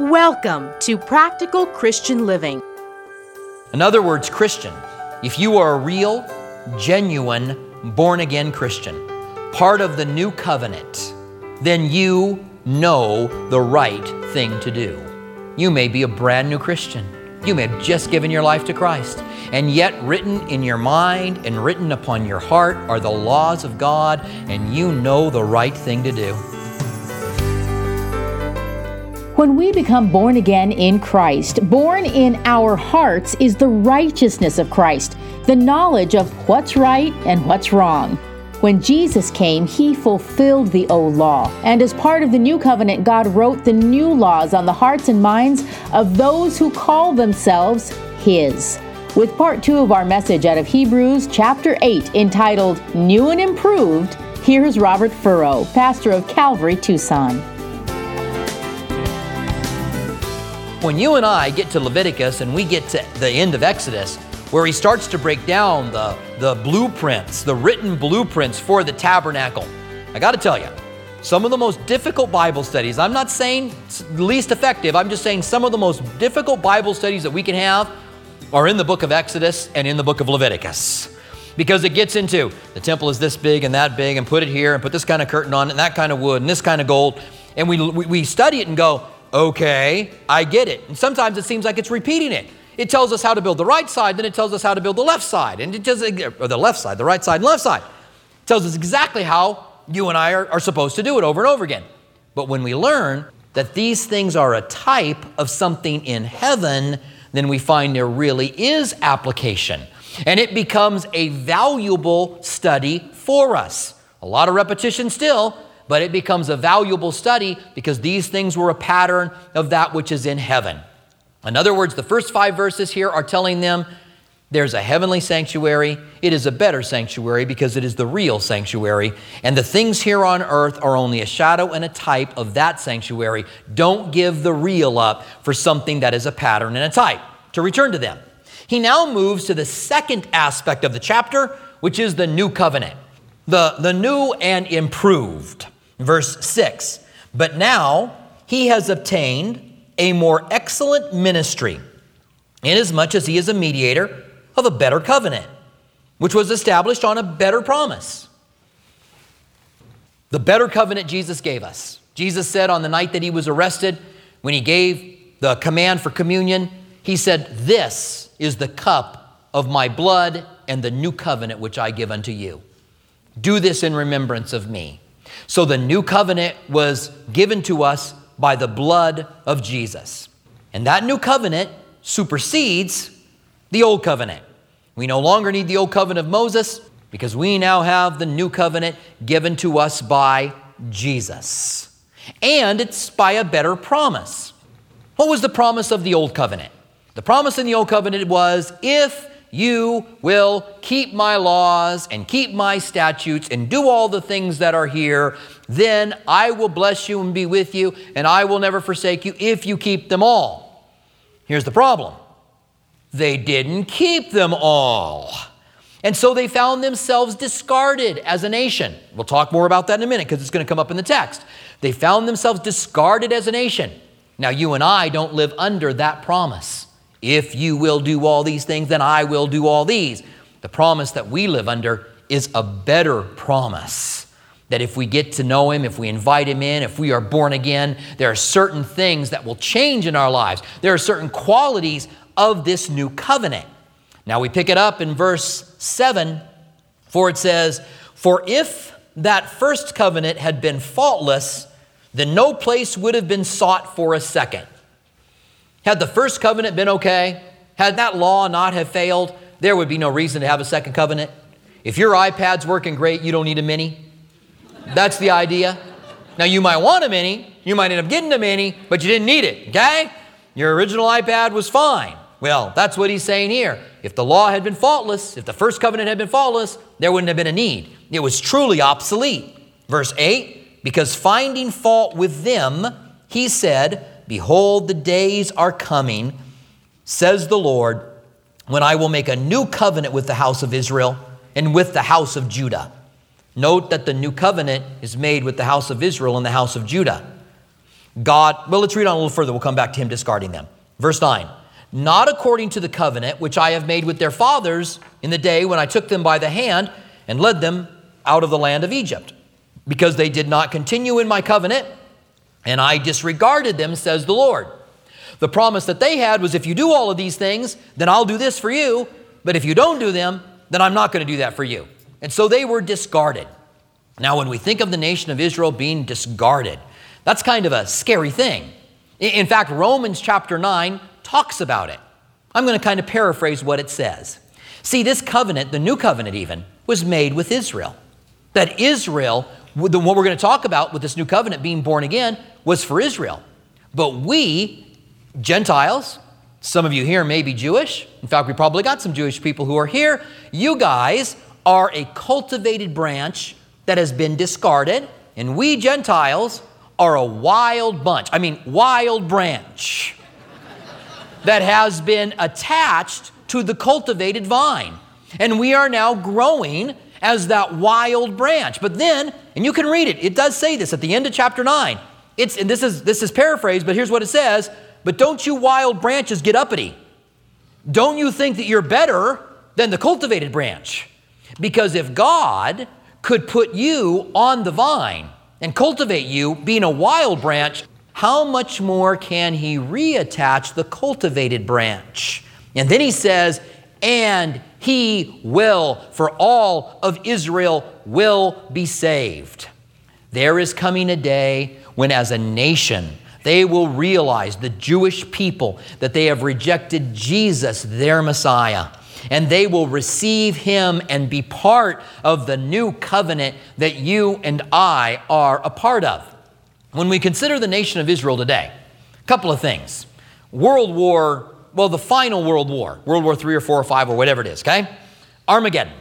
Welcome to Practical Christian Living. In other words, Christian, if you are a real, genuine, born again Christian, part of the new covenant, then you know the right thing to do. You may be a brand new Christian. You may have just given your life to Christ. And yet, written in your mind and written upon your heart are the laws of God, and you know the right thing to do. When we become born again in Christ, born in our hearts is the righteousness of Christ, the knowledge of what's right and what's wrong. When Jesus came, he fulfilled the old law. And as part of the new covenant, God wrote the new laws on the hearts and minds of those who call themselves his. With part two of our message out of Hebrews chapter 8, entitled New and Improved, here's Robert Furrow, pastor of Calvary Tucson. When you and I get to Leviticus and we get to the end of Exodus, where he starts to break down the, the blueprints, the written blueprints for the tabernacle, I got to tell you, some of the most difficult Bible studies, I'm not saying least effective, I'm just saying some of the most difficult Bible studies that we can have are in the book of Exodus and in the book of Leviticus. Because it gets into the temple is this big and that big, and put it here, and put this kind of curtain on it, and that kind of wood, and this kind of gold. And we, we, we study it and go, Okay, I get it. And sometimes it seems like it's repeating it. It tells us how to build the right side, then it tells us how to build the left side, and it does uh, or the left side, the right side, and left side. It tells us exactly how you and I are, are supposed to do it over and over again. But when we learn that these things are a type of something in heaven, then we find there really is application. And it becomes a valuable study for us. A lot of repetition still, but it becomes a valuable study because these things were a pattern of that which is in heaven. In other words, the first five verses here are telling them there's a heavenly sanctuary. It is a better sanctuary because it is the real sanctuary. And the things here on earth are only a shadow and a type of that sanctuary. Don't give the real up for something that is a pattern and a type. To return to them, he now moves to the second aspect of the chapter, which is the new covenant, the, the new and improved. Verse 6 But now he has obtained a more excellent ministry, inasmuch as he is a mediator of a better covenant, which was established on a better promise. The better covenant Jesus gave us. Jesus said on the night that he was arrested, when he gave the command for communion, he said, This is the cup of my blood and the new covenant which I give unto you. Do this in remembrance of me. So the new covenant was given to us by the blood of Jesus. And that new covenant supersedes the old covenant. We no longer need the old covenant of Moses because we now have the new covenant given to us by Jesus. And it's by a better promise. What was the promise of the old covenant? The promise in the old covenant was if you will keep my laws and keep my statutes and do all the things that are here, then I will bless you and be with you, and I will never forsake you if you keep them all. Here's the problem they didn't keep them all. And so they found themselves discarded as a nation. We'll talk more about that in a minute because it's going to come up in the text. They found themselves discarded as a nation. Now, you and I don't live under that promise. If you will do all these things, then I will do all these. The promise that we live under is a better promise. That if we get to know Him, if we invite Him in, if we are born again, there are certain things that will change in our lives. There are certain qualities of this new covenant. Now we pick it up in verse 7, for it says, For if that first covenant had been faultless, then no place would have been sought for a second. Had the first covenant been okay, had that law not have failed, there would be no reason to have a second covenant. If your iPad's working great, you don't need a mini. That's the idea. Now, you might want a mini, you might end up getting a mini, but you didn't need it, okay? Your original iPad was fine. Well, that's what he's saying here. If the law had been faultless, if the first covenant had been faultless, there wouldn't have been a need. It was truly obsolete. Verse 8 because finding fault with them, he said, Behold, the days are coming, says the Lord, when I will make a new covenant with the house of Israel and with the house of Judah. Note that the new covenant is made with the house of Israel and the house of Judah. God, well, let's read on a little further. We'll come back to him discarding them. Verse 9 Not according to the covenant which I have made with their fathers in the day when I took them by the hand and led them out of the land of Egypt, because they did not continue in my covenant, and I disregarded them, says the Lord. The promise that they had was if you do all of these things, then I'll do this for you, but if you don't do them, then I'm not going to do that for you. And so they were discarded. Now, when we think of the nation of Israel being discarded, that's kind of a scary thing. In fact, Romans chapter 9 talks about it. I'm going to kind of paraphrase what it says. See, this covenant, the new covenant even, was made with Israel. That Israel, what we're going to talk about with this new covenant being born again, was for Israel. But we, Gentiles, some of you here may be Jewish. In fact, we probably got some Jewish people who are here. You guys are a cultivated branch that has been discarded, and we Gentiles are a wild bunch. I mean, wild branch that has been attached to the cultivated vine. And we are now growing as that wild branch. But then, and you can read it, it does say this at the end of chapter 9. It's, and this is, this is paraphrased, but here's what it says But don't you wild branches get uppity. Don't you think that you're better than the cultivated branch? Because if God could put you on the vine, and cultivate you, being a wild branch, how much more can he reattach the cultivated branch? And then he says, and he will, for all of Israel will be saved. There is coming a day when, as a nation, they will realize, the Jewish people, that they have rejected Jesus, their Messiah and they will receive him and be part of the new covenant that you and I are a part of. When we consider the nation of Israel today, a couple of things. World War, well, the final World War, World War III or 4 or 5 or whatever it is, okay? Armageddon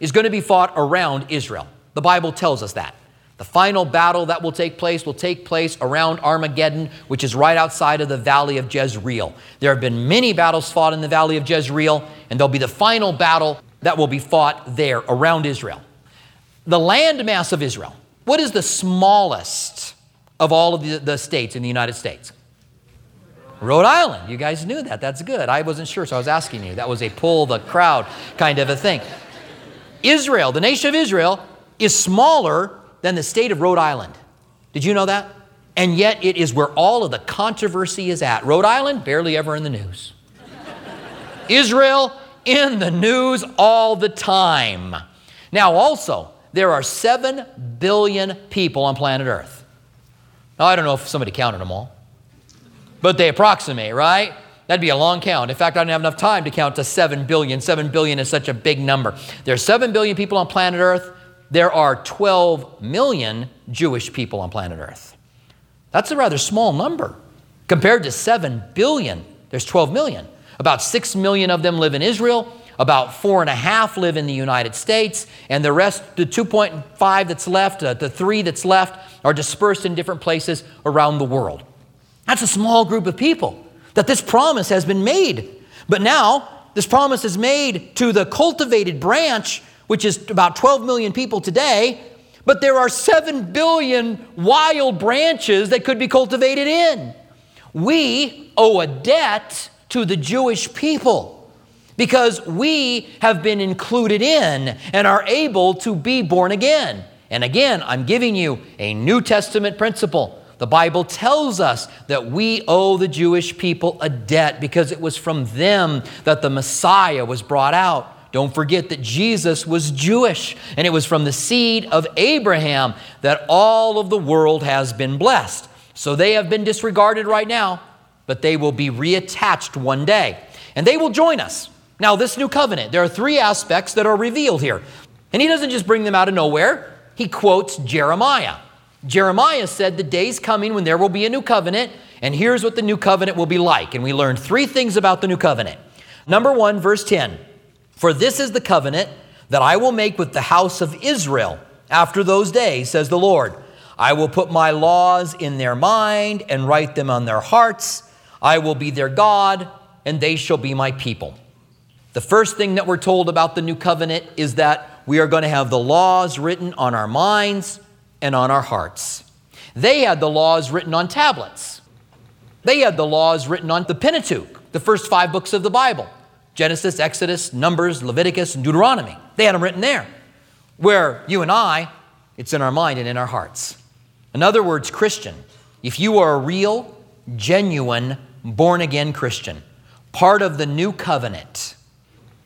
is going to be fought around Israel. The Bible tells us that. The final battle that will take place will take place around Armageddon, which is right outside of the valley of Jezreel. There have been many battles fought in the valley of Jezreel, and there'll be the final battle that will be fought there around Israel. The landmass of Israel, what is the smallest of all of the, the states in the United States? Rhode Island. You guys knew that. That's good. I wasn't sure, so I was asking you. That was a pull the crowd kind of a thing. Israel, the nation of Israel, is smaller than the state of Rhode Island. Did you know that? And yet it is where all of the controversy is at. Rhode Island, barely ever in the news. Israel, in the news all the time. Now, also, there are 7 billion people on planet Earth. Now, I don't know if somebody counted them all, but they approximate, right? That'd be a long count. In fact, I don't have enough time to count to 7 billion. 7 billion is such a big number. There are 7 billion people on planet Earth there are 12 million Jewish people on planet Earth. That's a rather small number. Compared to 7 billion, there's 12 million. About 6 million of them live in Israel, about four and a half live in the United States, and the rest, the 2.5 that's left, uh, the three that's left, are dispersed in different places around the world. That's a small group of people that this promise has been made. But now, this promise is made to the cultivated branch which is about 12 million people today, but there are 7 billion wild branches that could be cultivated in. We owe a debt to the Jewish people because we have been included in and are able to be born again. And again, I'm giving you a New Testament principle. The Bible tells us that we owe the Jewish people a debt because it was from them that the Messiah was brought out. Don't forget that Jesus was Jewish, and it was from the seed of Abraham that all of the world has been blessed. So they have been disregarded right now, but they will be reattached one day, and they will join us. Now, this new covenant, there are three aspects that are revealed here. And he doesn't just bring them out of nowhere, he quotes Jeremiah. Jeremiah said, The day's coming when there will be a new covenant, and here's what the new covenant will be like. And we learned three things about the new covenant. Number one, verse 10 for this is the covenant that I will make with the house of Israel after those days, says the Lord. I will put my laws in their mind and write them on their hearts. I will be their God, and they shall be my people. The first thing that we're told about the new covenant is that we are going to have the laws written on our minds and on our hearts. They had the laws written on tablets. They had the laws written on the Pentateuch, the first five books of the Bible Genesis, Exodus, Numbers, Leviticus, and Deuteronomy. They had them written there. Where you and I, it's in our mind and in our hearts. In other words, Christian, if you are a real, genuine, born again Christian, part of the new covenant,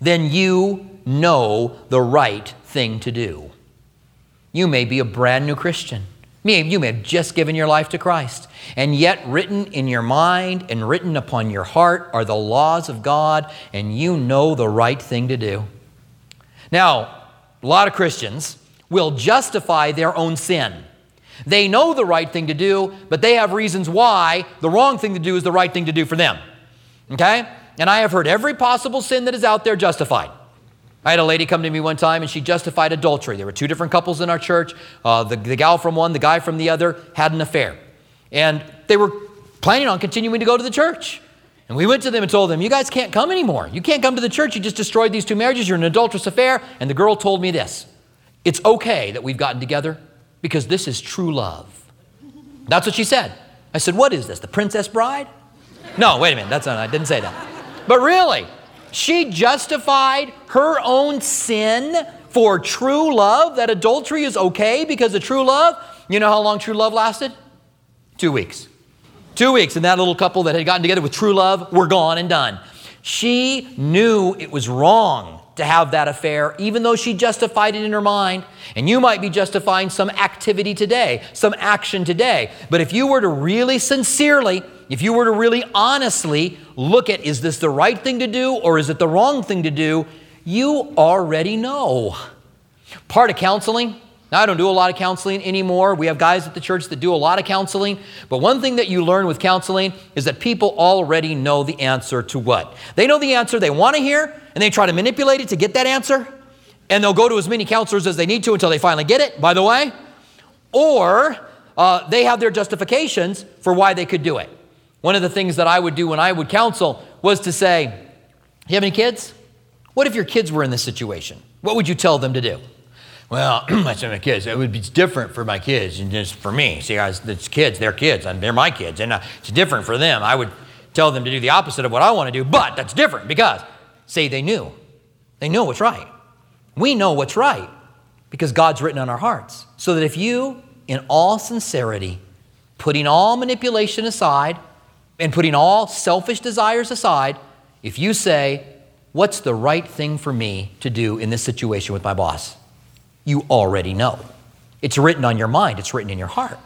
then you know the right thing to do. You may be a brand new Christian. You may have just given your life to Christ, and yet written in your mind and written upon your heart are the laws of God, and you know the right thing to do. Now, a lot of Christians will justify their own sin. They know the right thing to do, but they have reasons why the wrong thing to do is the right thing to do for them. Okay? And I have heard every possible sin that is out there justified. I had a lady come to me one time and she justified adultery. There were two different couples in our church. Uh, the, the gal from one, the guy from the other had an affair. And they were planning on continuing to go to the church. And we went to them and told them, You guys can't come anymore. You can't come to the church. You just destroyed these two marriages. You're an adulterous affair. And the girl told me this It's okay that we've gotten together because this is true love. That's what she said. I said, What is this? The Princess Bride? No, wait a minute. That's not, I didn't say that. But really, she justified her own sin for true love, that adultery is okay because of true love. You know how long true love lasted? Two weeks. Two weeks, and that little couple that had gotten together with true love were gone and done. She knew it was wrong to have that affair, even though she justified it in her mind. And you might be justifying some activity today, some action today. But if you were to really sincerely if you were to really honestly look at is this the right thing to do or is it the wrong thing to do, you already know. Part of counseling, now, I don't do a lot of counseling anymore. We have guys at the church that do a lot of counseling. But one thing that you learn with counseling is that people already know the answer to what? They know the answer they want to hear, and they try to manipulate it to get that answer. And they'll go to as many counselors as they need to until they finally get it, by the way. Or uh, they have their justifications for why they could do it. One of the things that I would do when I would counsel was to say, You have any kids? What if your kids were in this situation? What would you tell them to do? Well, I said my kids, it would be different for my kids and just for me. See, guys, it's kids, they're kids, and they're my kids, and uh, it's different for them. I would tell them to do the opposite of what I want to do, but that's different because, say, they knew. They know what's right. We know what's right because God's written on our hearts. So that if you, in all sincerity, putting all manipulation aside, and putting all selfish desires aside, if you say, What's the right thing for me to do in this situation with my boss? You already know. It's written on your mind, it's written in your heart.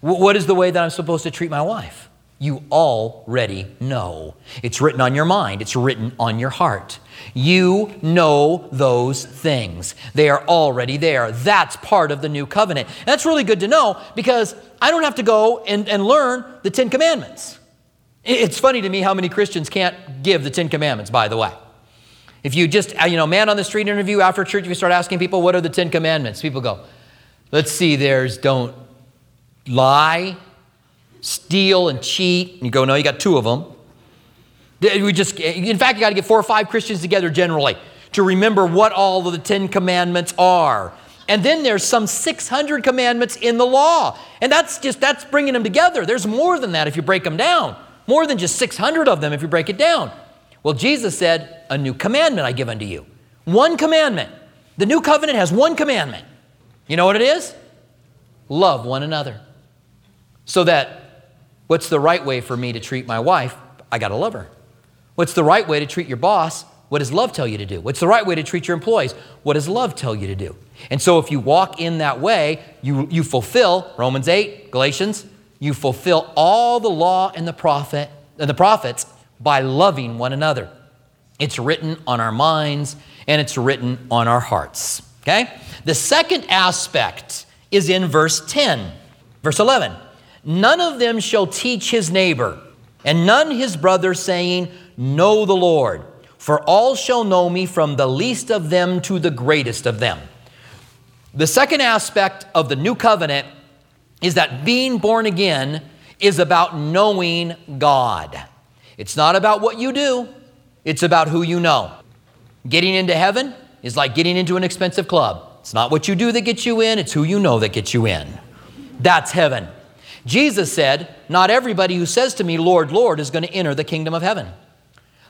What is the way that I'm supposed to treat my wife? You already know. It's written on your mind, it's written on your heart. You know those things. They are already there. That's part of the new covenant. And that's really good to know because I don't have to go and, and learn the Ten Commandments. It's funny to me how many Christians can't give the Ten Commandments, by the way. If you just, uh, you know, man on the street interview after church, you start asking people, what are the Ten Commandments? People go, let's see, there's don't lie, steal, and cheat. And you go, no, you got two of them. We just, in fact, you got to get four or five Christians together generally to remember what all of the Ten Commandments are. And then there's some 600 commandments in the law. And that's just, that's bringing them together. There's more than that if you break them down. More than just 600 of them if you break it down. Well, Jesus said, A new commandment I give unto you. One commandment. The new covenant has one commandment. You know what it is? Love one another. So that what's the right way for me to treat my wife? I got to love her. What's the right way to treat your boss? What does love tell you to do? What's the right way to treat your employees? What does love tell you to do? And so if you walk in that way, you, you fulfill Romans 8, Galatians, you fulfill all the law and the prophet and the prophets by loving one another. It's written on our minds and it's written on our hearts. Okay? The second aspect is in verse 10. Verse 11. None of them shall teach his neighbor, and none his brother, saying, Know the Lord. For all shall know me from the least of them to the greatest of them. The second aspect of the new covenant is that being born again is about knowing God. It's not about what you do, it's about who you know. Getting into heaven is like getting into an expensive club. It's not what you do that gets you in, it's who you know that gets you in. That's heaven. Jesus said, Not everybody who says to me, Lord, Lord, is going to enter the kingdom of heaven.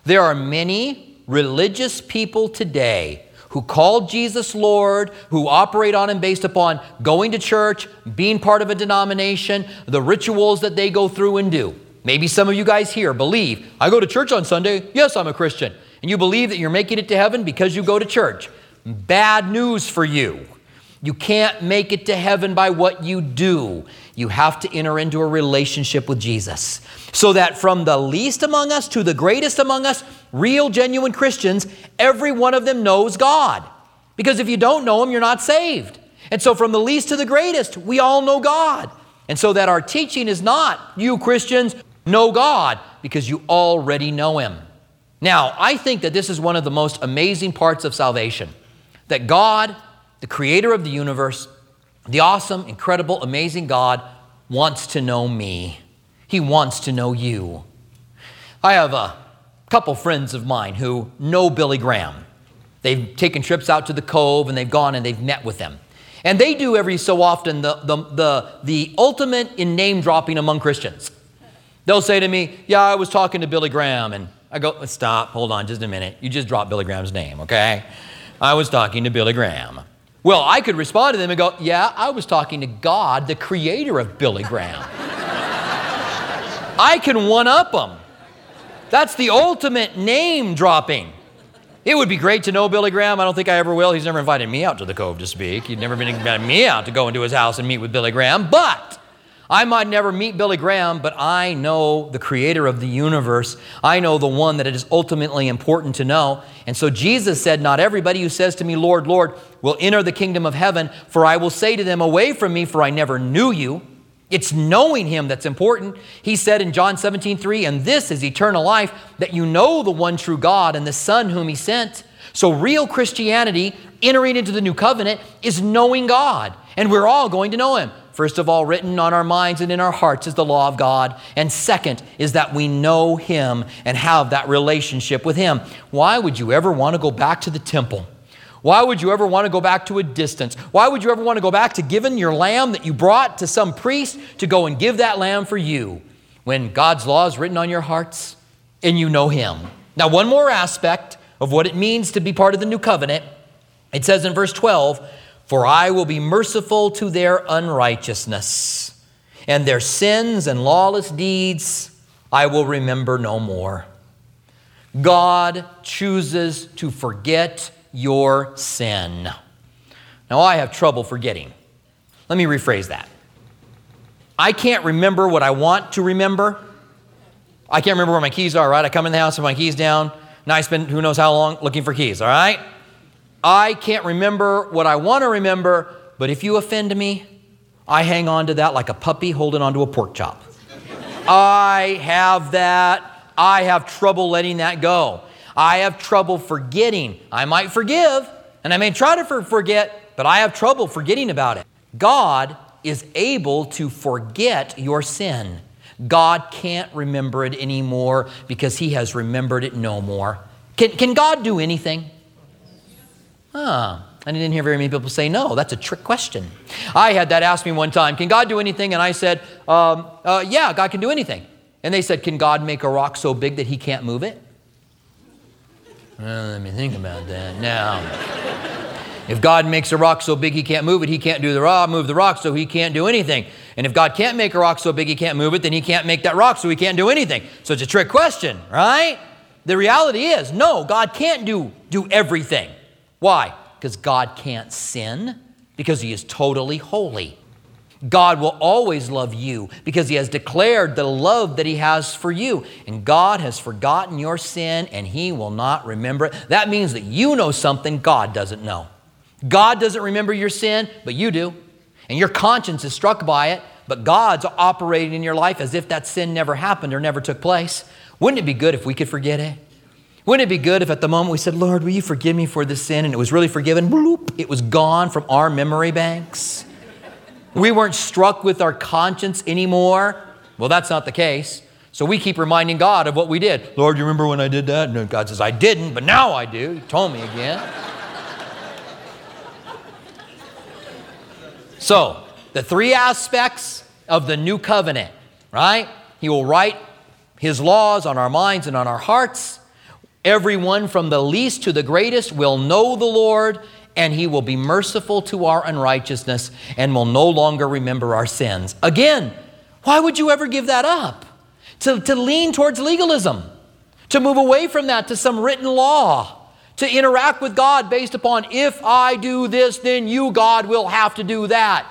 There are many religious people today who call Jesus Lord, who operate on him based upon going to church, being part of a denomination, the rituals that they go through and do. Maybe some of you guys here believe, I go to church on Sunday. Yes, I'm a Christian. And you believe that you're making it to heaven because you go to church. Bad news for you. You can't make it to heaven by what you do. You have to enter into a relationship with Jesus. So that from the least among us to the greatest among us, real, genuine Christians, every one of them knows God. Because if you don't know Him, you're not saved. And so from the least to the greatest, we all know God. And so that our teaching is not, you Christians know God, because you already know Him. Now, I think that this is one of the most amazing parts of salvation that God, the creator of the universe, the awesome, incredible, amazing God, wants to know me. He wants to know you. I have a couple friends of mine who know Billy Graham. They've taken trips out to the Cove and they've gone and they've met with him. And they do every so often the, the, the, the ultimate in name dropping among Christians. They'll say to me, Yeah, I was talking to Billy Graham. And I go, Stop, hold on just a minute. You just dropped Billy Graham's name, okay? I was talking to Billy Graham. Well, I could respond to them and go, Yeah, I was talking to God, the creator of Billy Graham. I can one up them. That's the ultimate name dropping. It would be great to know Billy Graham. I don't think I ever will. He's never invited me out to the Cove to speak. He'd never been invited me out to go into his house and meet with Billy Graham. But I might never meet Billy Graham, but I know the creator of the universe. I know the one that it is ultimately important to know. And so Jesus said, Not everybody who says to me, Lord, Lord, will enter the kingdom of heaven, for I will say to them, Away from me, for I never knew you. It's knowing him that's important. He said in John 17, 3, And this is eternal life, that you know the one true God and the Son whom he sent. So, real Christianity, entering into the new covenant, is knowing God. And we're all going to know him. First of all, written on our minds and in our hearts is the law of God. And second is that we know Him and have that relationship with Him. Why would you ever want to go back to the temple? Why would you ever want to go back to a distance? Why would you ever want to go back to giving your lamb that you brought to some priest to go and give that lamb for you when God's law is written on your hearts and you know Him? Now, one more aspect of what it means to be part of the new covenant. It says in verse 12, for I will be merciful to their unrighteousness, and their sins and lawless deeds I will remember no more. God chooses to forget your sin. Now, I have trouble forgetting. Let me rephrase that. I can't remember what I want to remember. I can't remember where my keys are, right? I come in the house with my keys down. Now I spend who knows how long looking for keys, all right? I can't remember what I want to remember, but if you offend me, I hang on to that like a puppy holding onto a pork chop. I have that. I have trouble letting that go. I have trouble forgetting. I might forgive, and I may try to for- forget, but I have trouble forgetting about it. God is able to forget your sin. God can't remember it anymore because He has remembered it no more. Can, can God do anything? Huh. I didn't hear very many people say no. That's a trick question. I had that asked me one time Can God do anything? And I said, um, uh, Yeah, God can do anything. And they said, Can God make a rock so big that he can't move it? Well, let me think about that. Now, if God makes a rock so big he can't move it, he can't do the rock, move the rock, so he can't do anything. And if God can't make a rock so big he can't move it, then he can't make that rock, so he can't do anything. So it's a trick question, right? The reality is, no, God can't do, do everything. Why? Because God can't sin, because He is totally holy. God will always love you because He has declared the love that He has for you. And God has forgotten your sin and He will not remember it. That means that you know something God doesn't know. God doesn't remember your sin, but you do. And your conscience is struck by it, but God's operating in your life as if that sin never happened or never took place. Wouldn't it be good if we could forget it? Wouldn't it be good if at the moment we said, Lord, will you forgive me for this sin? And it was really forgiven, bloop, it was gone from our memory banks. We weren't struck with our conscience anymore. Well, that's not the case. So we keep reminding God of what we did. Lord, you remember when I did that? And God says, I didn't, but now I do. He told me again. so the three aspects of the new covenant, right? He will write his laws on our minds and on our hearts. Everyone from the least to the greatest will know the Lord, and he will be merciful to our unrighteousness and will no longer remember our sins. Again, why would you ever give that up? To, to lean towards legalism, to move away from that to some written law, to interact with God based upon if I do this, then you, God, will have to do that.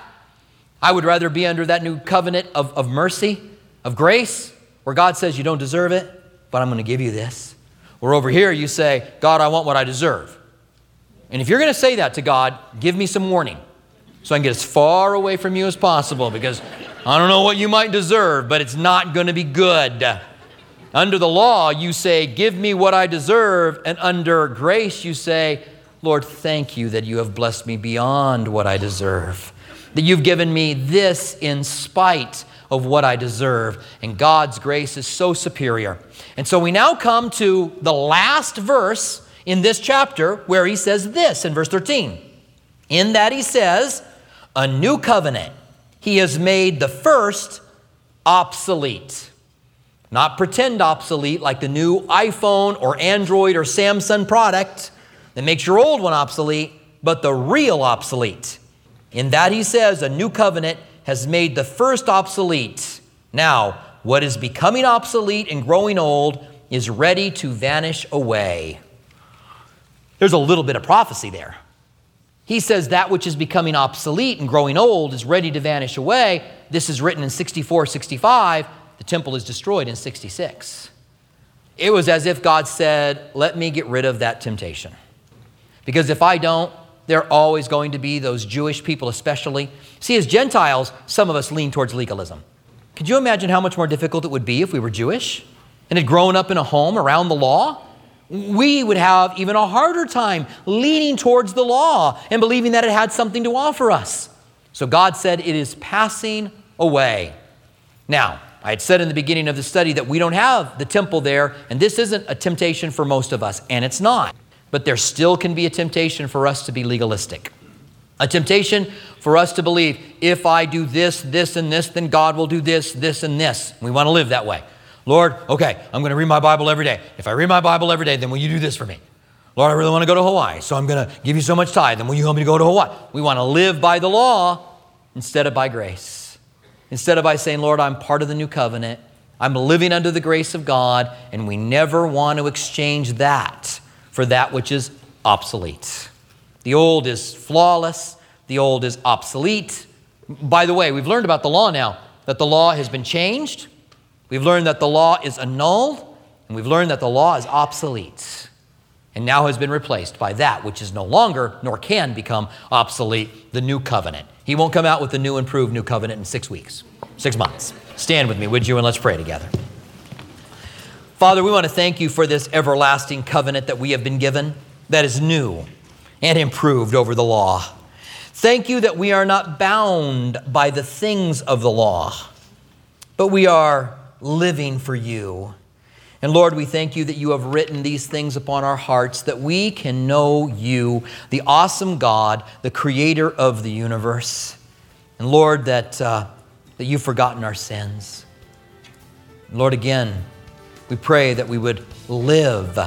I would rather be under that new covenant of, of mercy, of grace, where God says you don't deserve it, but I'm going to give you this. Or over here, you say, God, I want what I deserve. And if you're going to say that to God, give me some warning so I can get as far away from you as possible because I don't know what you might deserve, but it's not going to be good. Under the law, you say, Give me what I deserve. And under grace, you say, Lord, thank you that you have blessed me beyond what I deserve, that you've given me this in spite of what I deserve. And God's grace is so superior. And so we now come to the last verse in this chapter where he says this in verse 13. In that he says, A new covenant. He has made the first obsolete. Not pretend obsolete like the new iPhone or Android or Samsung product that makes your old one obsolete, but the real obsolete. In that he says, A new covenant has made the first obsolete. Now, what is becoming obsolete and growing old is ready to vanish away. There's a little bit of prophecy there. He says that which is becoming obsolete and growing old is ready to vanish away. This is written in 64, 65. The temple is destroyed in 66. It was as if God said, Let me get rid of that temptation. Because if I don't, there are always going to be those Jewish people, especially. See, as Gentiles, some of us lean towards legalism. Could you imagine how much more difficult it would be if we were Jewish and had grown up in a home around the law? We would have even a harder time leaning towards the law and believing that it had something to offer us. So God said it is passing away. Now, I had said in the beginning of the study that we don't have the temple there, and this isn't a temptation for most of us, and it's not but there still can be a temptation for us to be legalistic. A temptation for us to believe if I do this, this, and this, then God will do this, this, and this. We want to live that way. Lord, okay, I'm going to read my Bible every day. If I read my Bible every day, then will you do this for me? Lord, I really want to go to Hawaii, so I'm going to give you so much tithe, then will you help me to go to Hawaii? We want to live by the law instead of by grace. Instead of by saying, Lord, I'm part of the new covenant, I'm living under the grace of God, and we never want to exchange that for that which is obsolete. The old is flawless, the old is obsolete. By the way, we've learned about the law now that the law has been changed, we've learned that the law is annulled, and we've learned that the law is obsolete and now has been replaced by that which is no longer nor can become obsolete the new covenant. He won't come out with the new improved new covenant in six weeks, six months. Stand with me, would you, and let's pray together. Father, we want to thank you for this everlasting covenant that we have been given that is new and improved over the law. Thank you that we are not bound by the things of the law, but we are living for you. And Lord, we thank you that you have written these things upon our hearts that we can know you, the awesome God, the creator of the universe. And Lord, that, uh, that you've forgotten our sins. Lord, again, we pray that we would live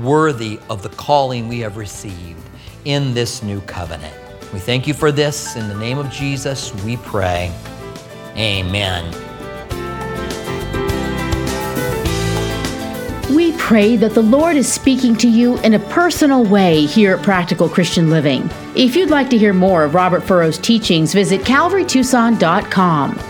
worthy of the calling we have received in this new covenant. We thank you for this. In the name of Jesus, we pray. Amen. We pray that the Lord is speaking to you in a personal way here at Practical Christian Living. If you'd like to hear more of Robert Furrow's teachings, visit calvarytucson.com.